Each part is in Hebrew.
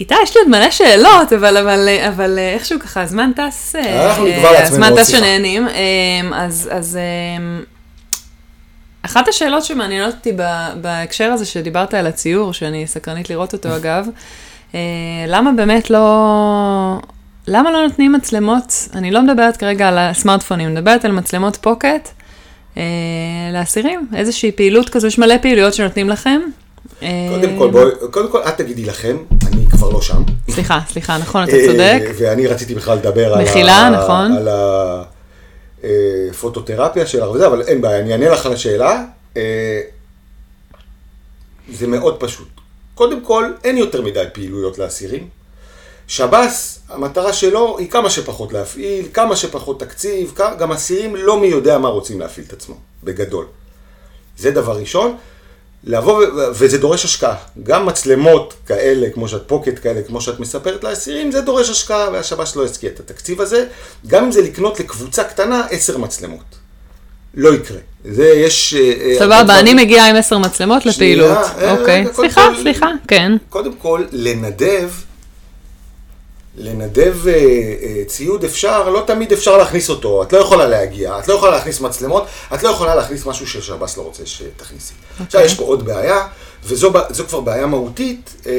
איתי, יש לי עוד מלא שאלות, אבל, אבל, אבל איכשהו ככה, הזמן טס, אנחנו נקבע לעצמנו הזמן טס. שנהנים. אז, אז אחת השאלות שמעניינות אותי בהקשר הזה שדיברת על הציור, שאני סקרנית לראות אותו אגב, אה, למה באמת לא... למה לא נותנים מצלמות, אני לא מדברת כרגע על הסמארטפונים, אני מדברת על מצלמות פוקט אה, לאסירים, איזושהי פעילות כזו, יש מלא פעילויות שנותנים לכם. אה, קודם כל, בואי, קודם כל, את תגידי לכם, אני כבר לא שם. סליחה, סליחה, נכון, אתה אה, צודק. ואני רציתי בכלל לדבר על מחילה, נכון. על הפוטותרפיה שלך וזה, אבל אין בעיה, אני אענה לך על השאלה. אה, זה מאוד פשוט. קודם כל, אין יותר מדי פעילויות לאסירים. שב"ס, המטרה שלו היא כמה שפחות להפעיל, כמה שפחות תקציב, גם אסירים לא מי יודע מה רוצים להפעיל את עצמם, בגדול. זה דבר ראשון. לבוא, וזה דורש השקעה. גם מצלמות כאלה, כמו שאת פוקט כאלה, כמו שאת מספרת לאסירים, זה דורש השקעה, והשב"ס לא השקיע את התקציב הזה. גם אם זה לקנות לקבוצה קטנה עשר מצלמות. לא יקרה. זה יש... אה, אה, סבבה, אני מגיעה עם עשר מצלמות לפעילות. אה, אוקיי, סליחה, סליחה, כן. קודם כל, לנדב, לנדב אה, אה, ציוד אפשר, לא תמיד אפשר להכניס אותו, את לא יכולה להגיע, את לא יכולה להכניס מצלמות, את לא יכולה להכניס משהו ששב"ס לא רוצה שתכניסי. עכשיו, יש פה עוד בעיה, וזו כבר בעיה מהותית, אה,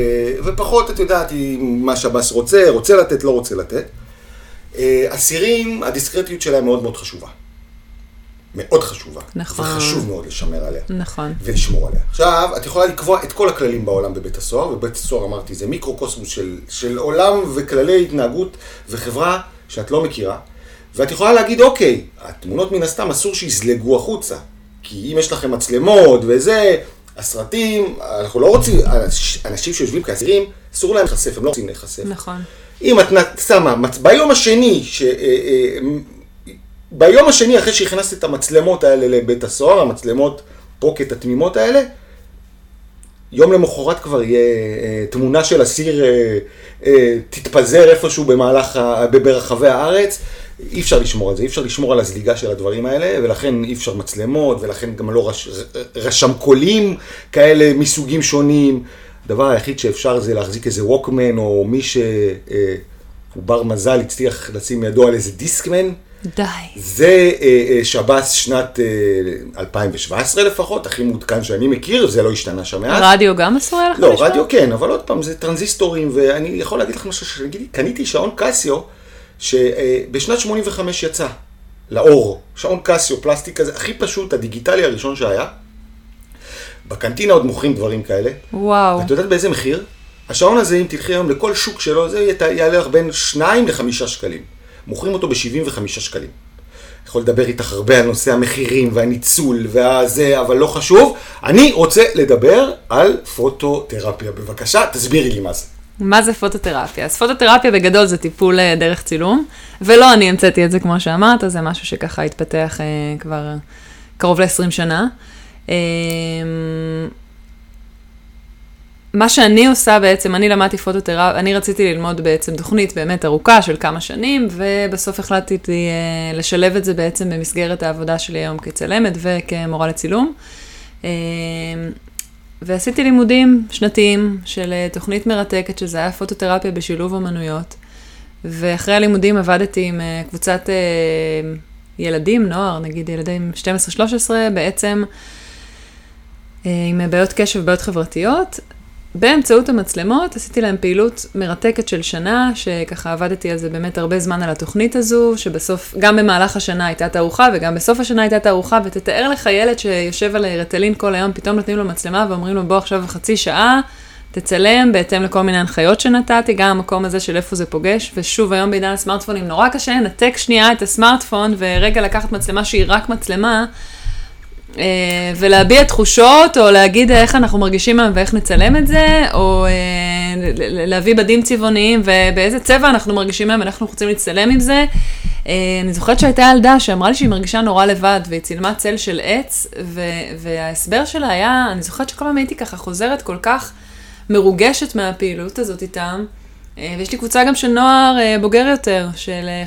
ופחות, את יודעת, מה שב"ס רוצה, רוצה לתת, לא רוצה לתת. אסירים, הדיסקרטיות שלהם מאוד מאוד חשובה. מאוד חשובה. נכון. וחשוב מאוד לשמר עליה. נכון. ולשמור עליה. עכשיו, את יכולה לקבוע את כל הכללים בעולם בבית הסוהר, ובית הסוהר אמרתי, זה מיקרוקוסמוס של, של עולם וכללי התנהגות וחברה שאת לא מכירה, ואת יכולה להגיד, אוקיי, התמונות מן הסתם אסור שיזלגו החוצה, כי אם יש לכם מצלמות וזה, הסרטים, אנחנו לא רוצים, אנשים שיושבים כאסירים, אסור להם להיחשף, הם לא רוצים להיחשף. נכון. אם את שמה, ביום השני, ש... אה, אה, ביום השני אחרי שהכנסת את המצלמות האלה לבית הסוהר, המצלמות פוקט התמימות האלה, יום למחרת כבר יהיה אה, תמונה של אסיר אה, אה, תתפזר איפשהו במהלך, ברחבי הארץ. אי אפשר לשמור על זה, אי אפשר לשמור על הזליגה של הדברים האלה, ולכן אי אפשר מצלמות, ולכן גם לא רש, רשמקולים כאלה מסוגים שונים. הדבר היחיד שאפשר זה להחזיק איזה ווקמן, או מי שהוא בר מזל הצליח לשים ידו על איזה דיסקמן. די. זה אה, אה, שב"ס שנת אה, 2017 לפחות, הכי מעודכן שאני מכיר, זה לא השתנה שם מאז. רדיו גם אסור היה לך לא, לשמוע? רדיו כן, אבל עוד פעם, זה טרנזיסטורים, ואני יכול להגיד לך משהו, שקניתי שעון קסיו, שבשנת 85 יצא לאור, שעון קסיו, פלסטיק כזה, הכי פשוט, הדיגיטלי הראשון שהיה. בקנטינה עוד מוכרים דברים כאלה. וואו. ואת יודעת באיזה מחיר? השעון הזה, אם תלכי היום לכל שוק שלו, זה יעלה לך בין 2 ל-5 שקלים. מוכרים אותו ב-75 שקלים. יכול לדבר איתך הרבה על נושא המחירים והניצול והזה, אבל לא חשוב. אני רוצה לדבר על פוטותרפיה. בבקשה, תסבירי לי מה זה. מה זה פוטותרפיה? אז פוטותרפיה בגדול זה טיפול אה, דרך צילום, ולא אני המצאתי את זה כמו שאמרת, זה משהו שככה התפתח אה, כבר קרוב ל-20 שנה. אה, מה שאני עושה בעצם, אני למדתי פוטותרפיה, אני רציתי ללמוד בעצם תוכנית באמת ארוכה של כמה שנים, ובסוף החלטתי אה, לשלב את זה בעצם במסגרת העבודה שלי היום כצלמת וכמורה לצילום. אה, ועשיתי לימודים שנתיים של אה, תוכנית מרתקת, שזה היה פוטותרפיה בשילוב אומנויות. ואחרי הלימודים עבדתי עם אה, קבוצת אה, ילדים, נוער, נגיד ילדים 12-13, בעצם עם בעיות קשב ובעיות חברתיות. באמצעות המצלמות עשיתי להם פעילות מרתקת של שנה, שככה עבדתי על זה באמת הרבה זמן על התוכנית הזו, שבסוף, גם במהלך השנה הייתה תערוכה וגם בסוף השנה הייתה תערוכה, ותתאר לך ילד שיושב על רטלין כל היום, פתאום נותנים לו מצלמה ואומרים לו בוא עכשיו חצי שעה, תצלם בהתאם לכל מיני הנחיות שנתתי, גם המקום הזה של איפה זה פוגש, ושוב היום בעידן הסמארטפונים נורא קשה לנתק שנייה את הסמארטפון ורגע לקחת מצלמה שהיא רק מצלמה. אה, ולהביע תחושות, או להגיד איך אנחנו מרגישים היום ואיך נצלם את זה, או אה, להביא בדים צבעוניים ובאיזה צבע אנחנו מרגישים היום ואנחנו רוצים להצטלם עם זה. אה, אני זוכרת שהייתה ילדה שאמרה לי שהיא מרגישה נורא לבד, והיא צילמה צל של עץ, וההסבר שלה היה, אני זוכרת שכל פעם הייתי ככה חוזרת כל כך מרוגשת מהפעילות הזאת איתם. ויש לי קבוצה גם של נוער בוגר יותר, של אה,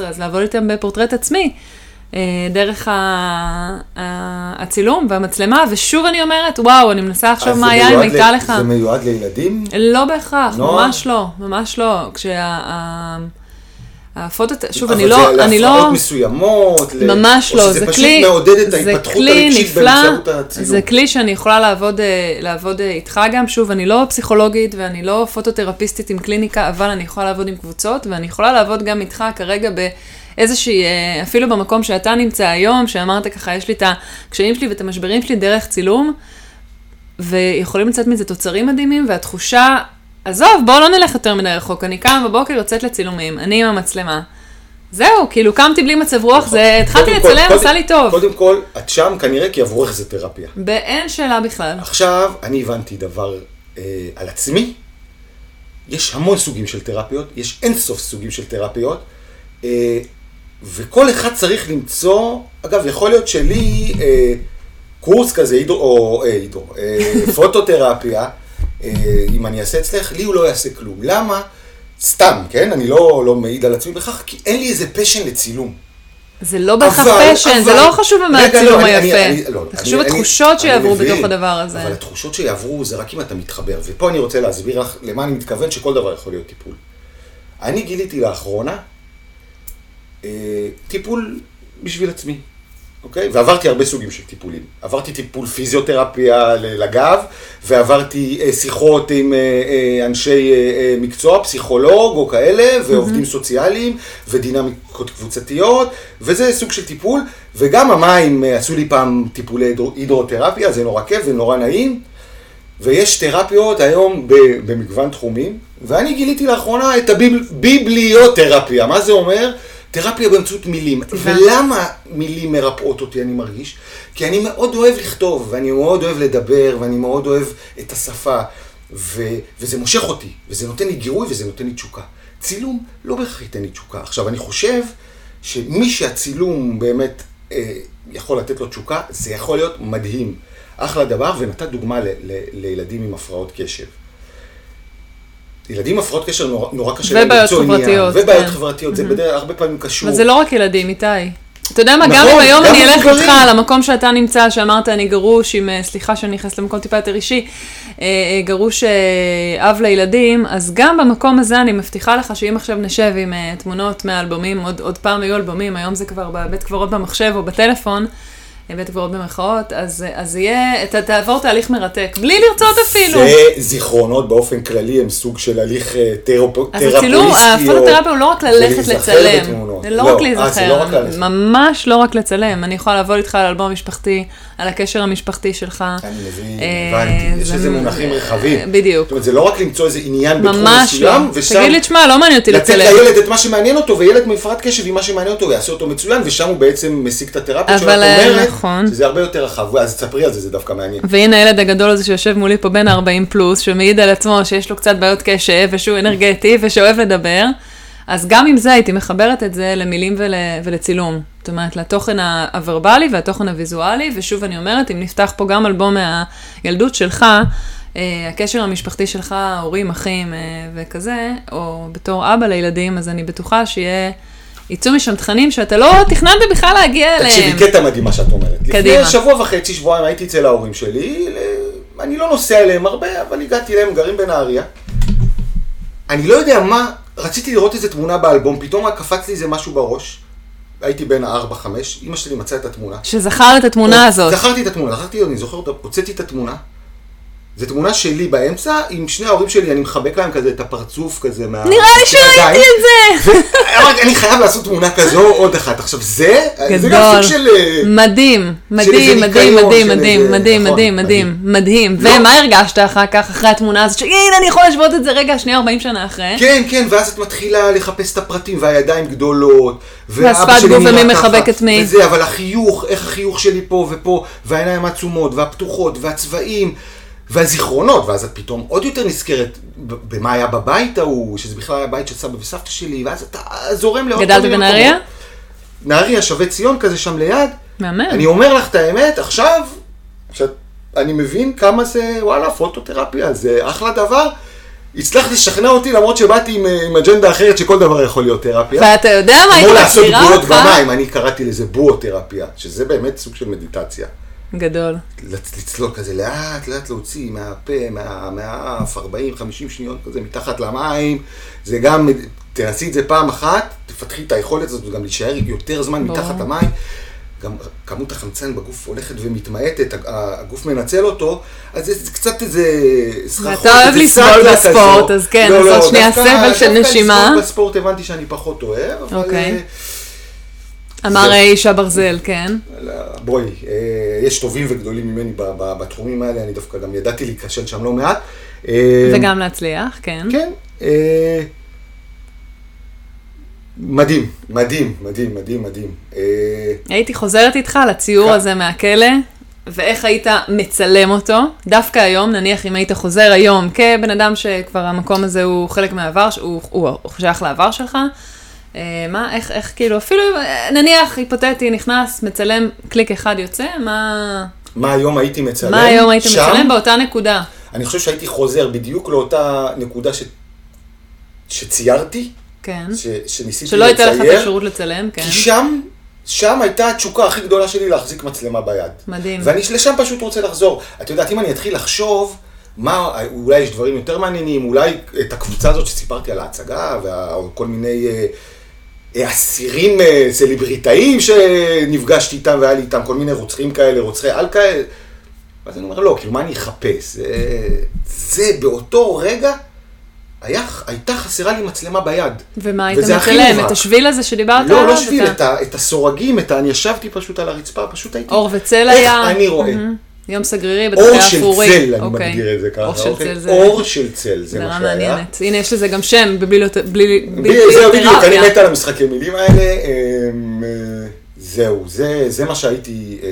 15-16, אז לעבוד איתם בפורטרט עצמי. אה, דרך הצילום והמצלמה, ושוב אני אומרת, וואו, אני מנסה לחשוב מה זה היה אם הייתה לך. זה מיועד לילדים? לא בהכרח, לא? ממש לא, ממש לא. כשה... הפוטו, שוב, אבל אני לא, זה אני להפרעות לא, מסוימות? ל- ממש או לא, שזה זה פשוט כלי, מעודד את זה ההתפתחות הרגשית באמצעות הצילום. זה כלי שאני יכולה לעבוד, אה, לעבוד אה, איתך גם, שוב, אני לא פסיכולוגית ואני לא פוטותרפיסטית עם קליניקה, אבל אני יכולה לעבוד עם קבוצות, ואני יכולה לעבוד גם איתך כרגע באיזושהי, אה, אפילו במקום שאתה נמצא היום, שאמרת ככה, יש לי את הקשיים שלי ואת המשברים שלי דרך צילום, ויכולים לצאת מזה תוצרים מדהימים, והתחושה, עזוב, בואו לא נלך יותר מדי רחוק, אני קמה בבוקר, יוצאת לצילומים, אני עם המצלמה. זהו, כאילו קמתי בלי מצב רוח, זה, התחלתי לצלם, עשה לי טוב. קודם כל, את שם כנראה כי עבורך זה תרפיה. באין שאלה בכלל. עכשיו, אני הבנתי דבר אה, על עצמי. יש המון סוגים של תרפיות, יש אין סוף סוגים של תרפיות, אה, וכל אחד צריך למצוא, אגב, יכול להיות שלי אה, קורס כזה, הידרו, או אה, הידרו, אה, פוטותרפיה, אה, אם אני אעשה אצלך, לי הוא לא יעשה כלום. למה? סתם, כן? אני לא, לא מעיד על עצמי בכך, כי אין לי איזה פשן לצילום. זה לא בהכרח פשן, זה לא חשוב מה רגע, הצילום לא, אני- אני- היפה. אני- לא, זה חשוב אני- התחושות אני שיעברו מבין, בתוך הדבר הזה. אבל התחושות שיעברו זה רק אם אתה מתחבר. ופה אני רוצה להסביר לך למה אני מתכוון שכל דבר יכול להיות טיפול. אני גיליתי לאחרונה טיפול בשביל עצמי, אוקיי? ועברתי הרבה סוגים של טיפולים. עברתי טיפול פיזיותרפיה לגב, ועברתי אה, שיחות עם אה, אה, אנשי אה, אה, מקצוע, פסיכולוג או כאלה, ועובדים סוציאליים, ודינמיקות קבוצתיות, וזה סוג של טיפול. וגם המים אה, עשו לי פעם טיפולי הידרו- הידרותרפיה, זה נורא כיף ונורא נעים. ויש תרפיות היום במגוון תחומים, ואני גיליתי לאחרונה את הביבליותרפיה. מה זה אומר? תרפיה באמצעות מילים. ולמה מילים מרפאות אותי, אני מרגיש? כי אני מאוד אוהב לכתוב, ואני מאוד אוהב לדבר, ואני מאוד אוהב את השפה, ו- וזה מושך אותי, וזה נותן לי גירוי וזה נותן לי תשוקה. צילום לא בהכרח ייתן לי תשוקה. עכשיו, אני חושב שמי שהצילום באמת אה, יכול לתת לו תשוקה, זה יכול להיות מדהים. אחלה דבר, ונתת דוגמה ל- ל- לילדים עם הפרעות קשב. ילדים עם הפרעות קשר נורא, נורא קשה להם ובעיות למצוא עניין. חברתיות, ובעיות כן. חברתיות, זה בדרך הרבה פעמים קשור. אבל זה לא רק ילדים, איתי. אתה יודע מה, גם נכון, אם היום אני אלך. איתך למקום שאתה נמצא, שאמרת אני גרוש עם, אה, סליחה שאני נכנסת למקום טיפה יותר אישי, אה, אה, גרוש אב לילדים, אז גם במקום הזה אני מבטיחה לך שאם עכשיו נשב עם תמונות מהאלבומים, עוד, עוד פעם היו אלבומים, היום זה כבר בבית קברות במחשב או בטלפון, בית קברות במרכאות, אז, אז יהיה, אתה תעבור תהליך מרתק, בלי לרצות אפילו. זה זיכרונות באופן כללי הם סוג של הליך אה. אז תרפויסטי. הצילום, או- הפוטותרפיה הוא לא רק ללכת לצלם. זה לא רק אה, לא להיזכר, רק ללכת. ממש לא רק לצלם. אני יכולה לעבוד איתך על אלבום משפחתי, על הקשר המשפחתי שלך. אני מבין, אה, הבנתי, יש זה- לזה מונחים רחבים. בדיוק. זאת אומרת, זה לא רק למצוא איזה עניין בתחום לא. מסוים, ושם תגיד לי, תשמע, לא מעניין אותי לתת לצלם. לילד את מה שמעניין אותו, וילד מפרט קשב עם מה שמעניין אותו, יעשה אותו מצוין, ושם הוא בעצם משיג את התרפיה שלו, את אומרת, נכון. שזה הרבה יותר רחב, אז תספרי על זה, זה דווקא מעניין. והנה הילד הגדול הזה שיושב מולי פה בן 40 פלוס, שמעיד על עצמו שיש לו קצת בעיות קשב, ושהוא אנרגטי, ושאוהב לדבר. אז גם עם זה הייתי מחברת את זה למילים ול, ולצילום. זאת אומרת, לתוכן הוורבלי והתוכן הוויזואלי, ושוב אני אומרת, אם נפתח פה גם אלבום מהילדות שלך, אה, הקשר המשפחתי שלך, הורים, אחים אה, וכזה, או בתור אבא לילדים, אז אני בטוחה שיהיה, יצאו משם תכנים שאתה לא תכננת בכלל להגיע אליהם. תקשיבי, קטע מדהים מה שאת אומרת. קדימה. לפני שבוע וחצי, שבועיים, הייתי אצל ההורים שלי, אני לא נוסע אליהם הרבה, אבל הגעתי אליהם, גרים בנהריה. אני לא יודע מה, רציתי לראות איזה תמונה באלבום, פתאום קפץ לי איזה משהו בראש. הייתי בן ה-4-5, אימא שלי מצאה את התמונה. שזכר את התמונה הזאת. זכרתי את התמונה, זכרתי, אני זוכר הוצאתי את התמונה. זו תמונה שלי באמצע, עם שני ההורים שלי, אני מחבק להם כזה את הפרצוף כזה מה... נראה לי שראיתי. את זה! אמרתי, אני חייב לעשות תמונה כזו, עוד אחת. עכשיו, זה, זה גם גדול. סוג של... מדהים, מדהים, מדהים, מדהים, מדהים, מדהים, מדהים, מדהים, מדהים. ומה הרגשת אחר כך, אחרי התמונה הזאת, שהנה אני יכול להשוות את זה רגע, שנייה 40 שנה אחרי? כן, כן, ואז את מתחילה לחפש את הפרטים, והידיים גדולות, ואבא והשפת שלי גוף נראה ומי ככה, מחבק את מי. וזה, אבל החיוך, איך החיוך שלי פה ופה, והעיניים העצומות, והפתוחות, והצבעים, והזיכרונות, ואז את פתאום עוד יותר נזכרת במה היה בבית ההוא, שזה בכלל היה בית של סבא וסבתא שלי, ואז אתה זורם לעוד גדלת בנהריה? נהריה, שבי ציון כזה שם ליד. מהמם. אני אומר לך את האמת, עכשיו, שאת, אני מבין כמה זה, וואלה, פוטותרפיה, זה אחלה דבר. הצלחת לשכנע אותי למרות שבאתי עם, עם אג'נדה אחרת שכל דבר יכול להיות תרפיה. ואתה יודע מה, כמו הייתי לעשות מכירה בועות אותך. במים, אני קראתי לזה בואותרפיה, שזה באמת סוג של מדיטציה. גדול. לצ- לצלול כזה לאט לאט להוציא מהפה, מה- מהאף, 40-50 שניות כזה מתחת למים, זה גם, תנסי את זה פעם אחת, תפתחי את היכולת הזאת וגם להישאר יותר זמן ברור. מתחת למים. גם כמות החמצן בגוף הולכת ומתמעטת, הג- הגוף מנצל אותו, אז זה קצת איזה סחרחורת, ואתה אוהב לסבול בספורט, כזו. אז כן, לא, אז לא, עוד שנייה דווקא- סבל של דווקא נשימה. לספורט בספורט הבנתי שאני פחות אוהב, אבל... אוקיי. אה, אמר זה- איש הברזל, כן. בואי, אה, יש טובים וגדולים ממני בתחומים האלה, אני דווקא גם ידעתי להיכשל שם לא מעט. אה, וגם להצליח, כן. כן. אה, מדהים, מדהים, מדהים, מדהים, מדהים. אה, הייתי חוזרת איתך לציור. הזה מהכלא, ואיך היית מצלם אותו, דווקא היום, נניח אם היית חוזר היום כבן אדם שכבר המקום הזה הוא חלק מהעבר, הוא, הוא, הוא שייך לעבר שלך, אה, מה, איך, איך כאילו, אפילו אה, נניח היפותטי נכנס, מצלם, קליק אחד יוצא, מה, מה היום הייתי מצלם? מה היום היית שם, מצלם באותה נקודה? אני חושב שהייתי חוזר בדיוק לאותה נקודה ש... שציירתי, כן. ש... שניסיתי שלא הייתה לך את לצייר, האפשרות לצלם, כן. כי שם, שם הייתה התשוקה הכי גדולה שלי להחזיק מצלמה ביד. מדהים. ואני לשם פשוט רוצה לחזור. את יודעת, אם אני אתחיל לחשוב, מה, אולי יש דברים יותר מעניינים, אולי את הקבוצה הזאת שסיפרתי על ההצגה, או כל מיני אה, אה, אסירים אה, סלבריטאים שנפגשתי איתם והיה לי איתם כל מיני רוצחים כאלה, רוצחי על כאלה. אז אני אומר, לא, כאילו, מה אני אחפש? זה, זה באותו רגע, היה, הייתה חסרה לי מצלמה ביד. ומה היית מצלם? את השביל הזה שדיברת לא, עליו? לא שביל, את ה- את, ה, את הסורגים, את ה... אני ישבתי פשוט על הרצפה, פשוט הייתי... אור וצל איך היה? אני רואה? מהמם. יום סגרירי, אור בדחי של אפורי. צל, אני אוקיי. מגדיר את זה ככה. אור של אוקיי? צל זה... אור של צל, זה מה שהיה. מעניינת. הנה, יש לזה גם שם, בביבליוט- בלי- ב- זהו, בדיוק, אני. מת על המשחקי מילים האלה. אמ, אה, זהו, זה, זה מה שהייתי... אה,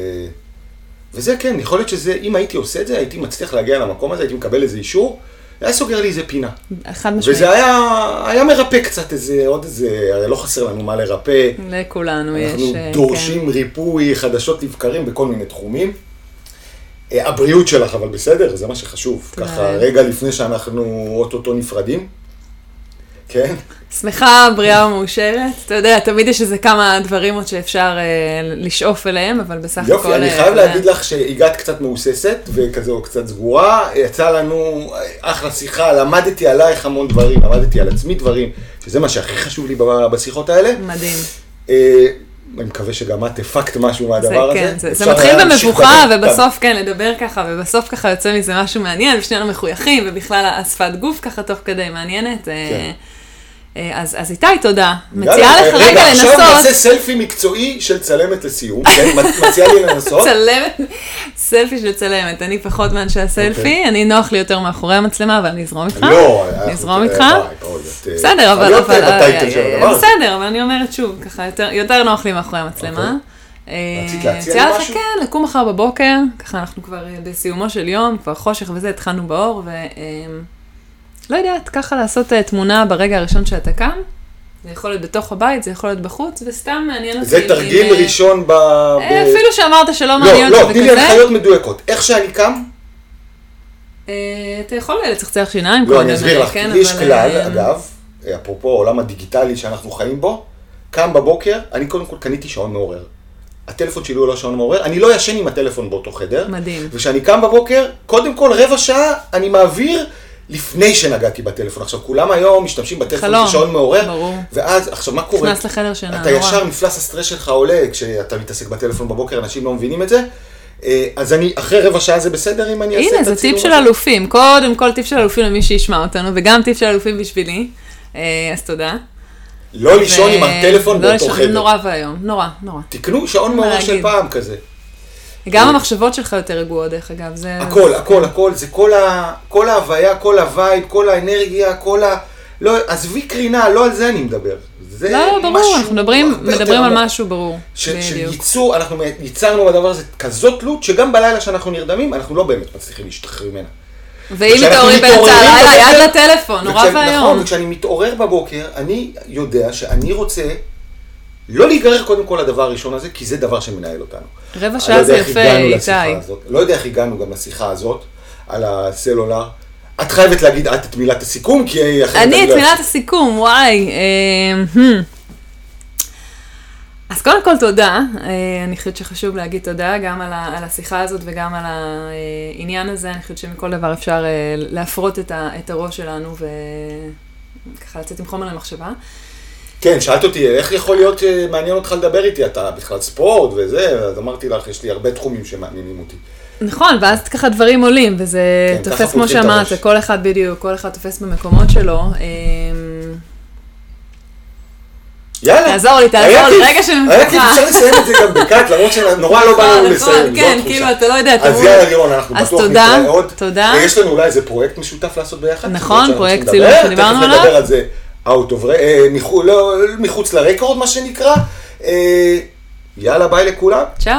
וזה כן, יכול להיות שזה, אם הייתי עושה את זה, הייתי מצליח להגיע למקום הזה, הייתי מקבל איזה אישור, היה סוגר לי איזה פינה. חד משמעית. וזה היה, היה מרפא קצת איזה, עוד איזה, הרי לא חסר לנו מה לרפא. לכולנו יש, אנחנו אה, דורשים ריפוי חדשות לבקרים בכל מיני תחומים. אה, הבריאות שלך, אבל בסדר, זה מה שחשוב. תודה. ככה, רגע לפני שאנחנו אוטוטו נפרדים. כן? כן. שמחה, בריאה ומאושרת. אתה יודע, תמיד יש איזה כמה דברים עוד שאפשר אה, לשאוף אליהם, אבל בסך הכל... יופי, אני אה, חייב יודע, להגיד לך שהגעת קצת מהוססת, וכזה, או קצת סגורה. יצא לנו אה, אחלה שיחה, למדתי עלייך המון דברים, למדתי על עצמי דברים, שזה מה שהכי חשוב לי בשיחות האלה. מדהים. אה, אני מקווה שגם את הפקת משהו מהדבר הזה. כן, זה, זה מתחיל במבוכה. ובסוף, כן, לדבר ככה, ובסוף ככה יוצא מזה משהו מעניין, ושנינו מחויכים, ובכלל השפת גוף ככה תוך כדי מעניינת. אה, כן. אה, אז, אז איתי, תודה. מציעה לך רגע עכשיו לנסות, נעשה סלפי מקצועי של צלמת לסיום, כן? מציעה לי לנסות. צלמת, סלפי של צלמת, אני פחות מאנשי הסלפי, אוקיי. אני נוח לי יותר מאחורי המצלמה, אבל אני אזרום איתך. לא, נזרום אה, איתך? אה, אה, בסדר, אבל... אה. בסדר, אבל אני אומרת שוב, ככה, יותר- נוח לי מאחורי המצלמה. אה, רצית להציע לי משהו? כן, לקום מחר בבוקר, ככה אנחנו כבר אה, בסיומו של יום, כבר חושך וזה, התחלנו באור, ו... לא יודעת, ככה לעשות אה, תמונה ברגע הראשון שאתה קם. זה יכול להיות בתוך הבית, זה יכול להיות בחוץ, וסתם מעניין אותי. זה תרגיל אה, ראשון ב... אה, ב- אפילו שאמרת שלא לא, מעניין לא, אותי תני לי הנחיות מדויקות. איך שאני קם, אתה יכול לצחצח שיניים לא, קודם, אני אסביר לך. כן, לי יש אבל, כלל, אגב, אפרופו העולם הדיגיטלי שאנחנו חיים בו, קם בבוקר, אני קודם כל קניתי שעון מעורר. הטלפון שלי הוא לא שעון מעורר, אני לא ישן עם הטלפון באותו חדר. מדהים. וכשאני קם בבוקר, קודם כל רבע שעה אני מעביר לפני שנגעתי בטלפון. עכשיו, כולם היום משתמשים בטלפון כשעון מעורר, ברור. ואז, עכשיו, מה קורה? נכנס לחדר שינה, אתה. ישר, מפלס הסטרס שלך עולה כשאתה מתעסק בטלפון בבוקר, אנשים לא מבינים את זה. אה, אז אני, אחרי רבע שעה זה בסדר אם אני אעשה את הנה, הצילום זה טיפ של? אלופים. קודם כל טיפ של אלופים למי שישמע אותנו, וגם טיפ של אלופים בשבילי. אה, אז תודה. לא לישון עם הטלפון לא באותו לישון, חדר. נורא ואיום, נורא, נורא. תקנו שעון מעורר של? פעם כזה. גם המחשבות שלך יותר רגועות, דרך אגב. זה... הכל, הכל, הכל, זה כל ה- כל ההוויה, כל ה vibe, כל האנרגיה, כל ה... לא, עזבי קרינה, לא על זה אני מדבר. זה לא, לא, ברור, משהו אנחנו מדברים, מדברים על. משהו ברור. ש-. שייצור, אנחנו ייצרנו בדבר הזה כזאת תלות, שגם בלילה שאנחנו נרדמים, אנחנו לא באמת מצליחים להשתחרר ממנה. ואם מתעוררים באמצע הלילה, יד לטלפון, נורא וכשאני- נכון, ואיום. וכשאני מתעורר בבוקר, אני יודע שאני רוצה לא להיגרר קודם כל לדבר הראשון הזה, כי זה דבר שמנהל אותנו. רבע שעה לא זה יפה, איתי. לא יודע איך הגענו גם לשיחה הזאת, על הסלולר. את חייבת להגיד את את מילת הסיכום, כי אחרת אני את לא מילת. הסיכום, וואי. אה, hmm. אז קודם כל תודה, אה, אני חושבת שחשוב להגיד תודה גם על, ה, על השיחה הזאת וגם על העניין הזה, אני חושבת שמכל דבר אפשר אה, להפרות את, ה, את הראש שלנו וככה לצאת עם חומר למחשבה. כן, שאלת אותי, איך יכול להיות שמעניין אותך לדבר איתי? אתה בכלל ספורט וזה, אז אמרתי לך, יש לי הרבה תחומים שמעניינים אותי. נכון, ואז ככה דברים עולים, וזה כן, ככה תופס כמו שאמרת. כל אחד בדיוק, כל אחד תופס במקומות שלו. אמ, יאללה. תעזור לי, תעזור היה לי. רגע של היה כיף, מבוכה. אפשר לסיים את זה גם בקאט, למרות שנורא לא בא לנו נכון, לסיים. כן. כאילו, אתה לא יודע, אז יאללה לירון, אנחנו אז בטוח תודה, נתראה עוד. תודה. יש לנו אולי איזה פרויקט משותף לעשות ביחד. נכון, פרויקט צילום שדיברנו תכף עליו. נדבר על זה אה, מחו- לא, מחוץ לרקורד, מה שנקרא. אה, יאללה, ביי לכולם. צ'או.